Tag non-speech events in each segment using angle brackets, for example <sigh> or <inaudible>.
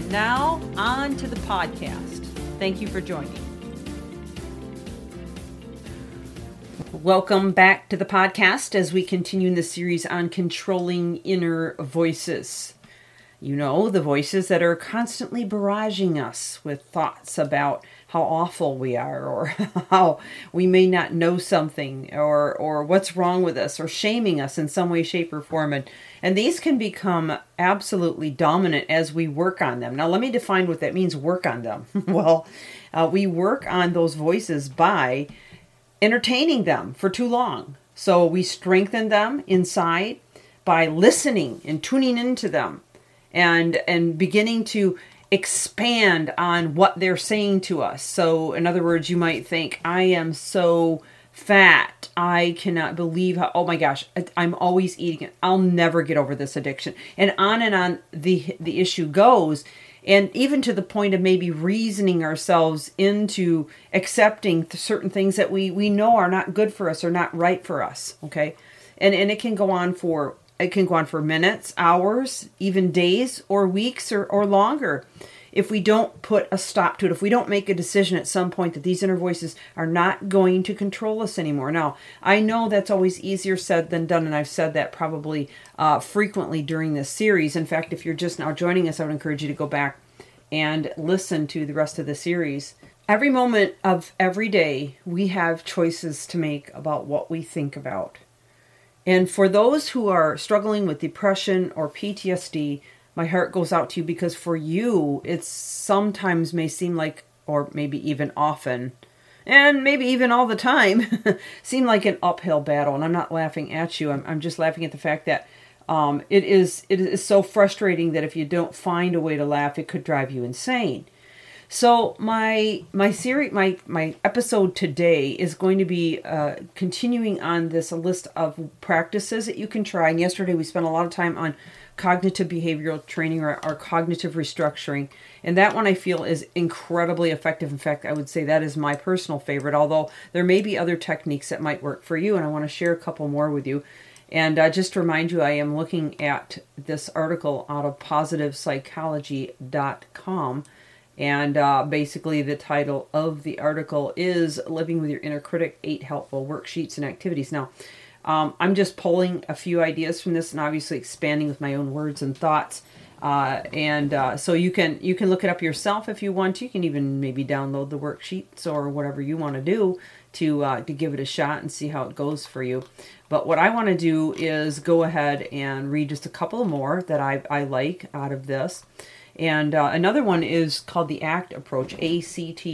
And now, on to the podcast. Thank you for joining. Welcome back to the podcast as we continue in the series on controlling inner voices. You know, the voices that are constantly barraging us with thoughts about how awful we are or <laughs> how we may not know something or or what's wrong with us or shaming us in some way shape or form and and these can become absolutely dominant as we work on them. Now let me define what that means work on them. <laughs> well, uh, we work on those voices by entertaining them for too long. So we strengthen them inside by listening and tuning into them and and beginning to expand on what they're saying to us. So in other words, you might think I am so fat. I cannot believe how oh my gosh, I'm always eating it. I'll never get over this addiction. And on and on the the issue goes and even to the point of maybe reasoning ourselves into accepting certain things that we we know are not good for us or not right for us, okay? And and it can go on for it can go on for minutes, hours, even days or weeks or, or longer. If we don't put a stop to it, if we don't make a decision at some point that these inner voices are not going to control us anymore. Now, I know that's always easier said than done, and I've said that probably uh, frequently during this series. In fact, if you're just now joining us, I would encourage you to go back and listen to the rest of the series. Every moment of every day, we have choices to make about what we think about. And for those who are struggling with depression or PTSD, my heart goes out to you because for you, it sometimes may seem like, or maybe even often, and maybe even all the time, <laughs> seem like an uphill battle. And I'm not laughing at you. I'm, I'm just laughing at the fact that um, it is it is so frustrating that if you don't find a way to laugh, it could drive you insane. So my my series my my episode today is going to be uh, continuing on this list of practices that you can try. And yesterday we spent a lot of time on cognitive behavioral training or, or cognitive restructuring, and that one I feel is incredibly effective. In fact, I would say that is my personal favorite. Although there may be other techniques that might work for you, and I want to share a couple more with you. And uh, just to remind you, I am looking at this article out of positivepsychology.com and uh, basically, the title of the article is Living with Your Inner Critic Eight Helpful Worksheets and Activities. Now, um, I'm just pulling a few ideas from this and obviously expanding with my own words and thoughts. Uh, and uh, so you can you can look it up yourself if you want to. You can even maybe download the worksheets or whatever you want to do to uh, to give it a shot and see how it goes for you. But what I want to do is go ahead and read just a couple more that I, I like out of this. And uh, another one is called the ACT approach, ACT.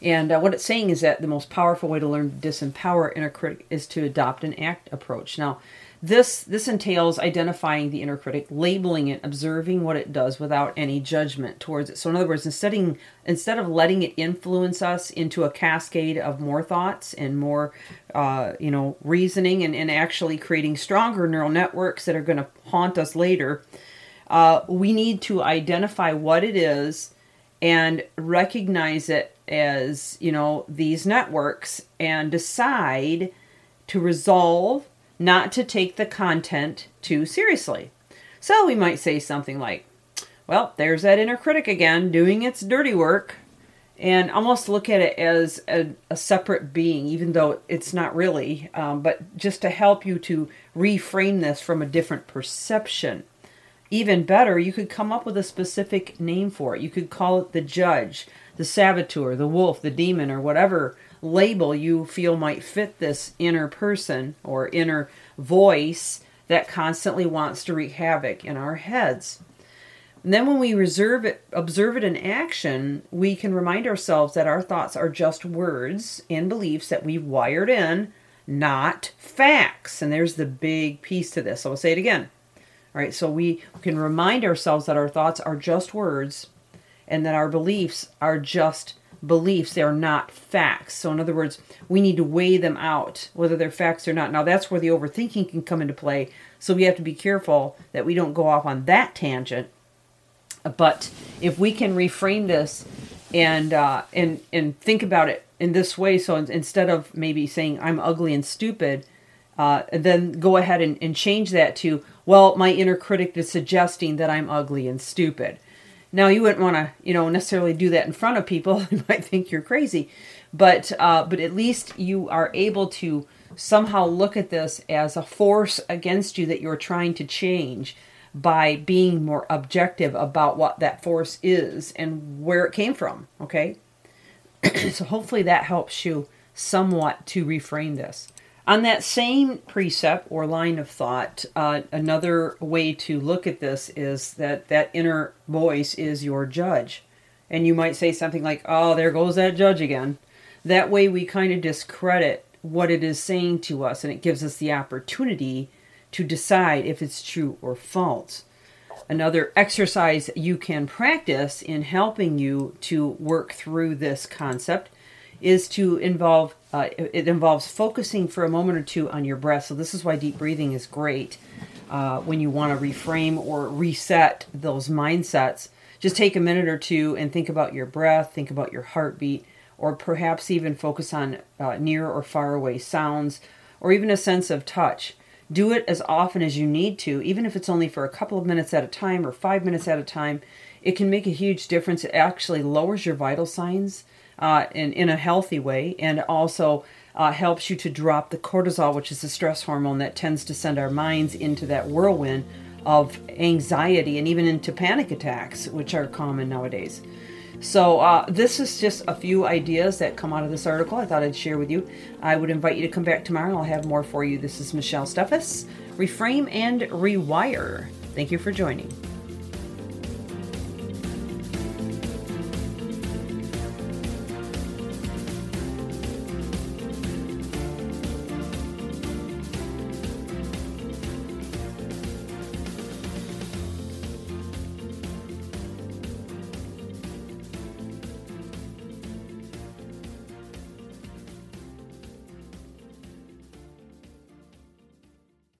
And uh, what it's saying is that the most powerful way to learn to disempower inner critic is to adopt an ACT approach. Now, this this entails identifying the inner critic, labeling it, observing what it does without any judgment towards it. So, in other words, instead instead of letting it influence us into a cascade of more thoughts and more, uh, you know, reasoning and, and actually creating stronger neural networks that are going to haunt us later, uh, we need to identify what it is and recognize it as, you know, these networks and decide to resolve not to take the content too seriously. So we might say something like, well, there's that inner critic again doing its dirty work, and almost look at it as a, a separate being, even though it's not really, um, but just to help you to reframe this from a different perception even better, you could come up with a specific name for it. You could call it the judge, the saboteur, the wolf, the demon, or whatever label you feel might fit this inner person or inner voice that constantly wants to wreak havoc in our heads. And then when we reserve it, observe it in action, we can remind ourselves that our thoughts are just words and beliefs that we've wired in, not facts. And there's the big piece to this. I'll say it again. Right, so we can remind ourselves that our thoughts are just words and that our beliefs are just beliefs. They are not facts. So, in other words, we need to weigh them out, whether they're facts or not. Now, that's where the overthinking can come into play. So, we have to be careful that we don't go off on that tangent. But if we can reframe this and uh, and and think about it in this way, so instead of maybe saying I'm ugly and stupid, uh, then go ahead and, and change that to well, my inner critic is suggesting that I'm ugly and stupid now you wouldn't want to, you know, necessarily do that in front of people. <laughs> they might think you're crazy, but uh, but at least you are able to somehow look at this as a force against you that you're trying to change by being more objective about what that force is and where it came from. Okay, <clears throat> so hopefully that helps you somewhat to reframe this. On that same precept or line of thought, uh, another way to look at this is that that inner voice is your judge. And you might say something like, oh, there goes that judge again. That way we kind of discredit what it is saying to us and it gives us the opportunity to decide if it's true or false. Another exercise you can practice in helping you to work through this concept is to involve uh, it involves focusing for a moment or two on your breath. So this is why deep breathing is great uh, when you want to reframe or reset those mindsets. Just take a minute or two and think about your breath, think about your heartbeat, or perhaps even focus on uh, near or far away sounds, or even a sense of touch. Do it as often as you need to, even if it's only for a couple of minutes at a time or five minutes at a time. It can make a huge difference. It actually lowers your vital signs uh, in, in a healthy way and also uh, helps you to drop the cortisol, which is the stress hormone that tends to send our minds into that whirlwind of anxiety and even into panic attacks, which are common nowadays. So, uh, this is just a few ideas that come out of this article I thought I'd share with you. I would invite you to come back tomorrow. I'll have more for you. This is Michelle Steffes. Reframe and rewire. Thank you for joining.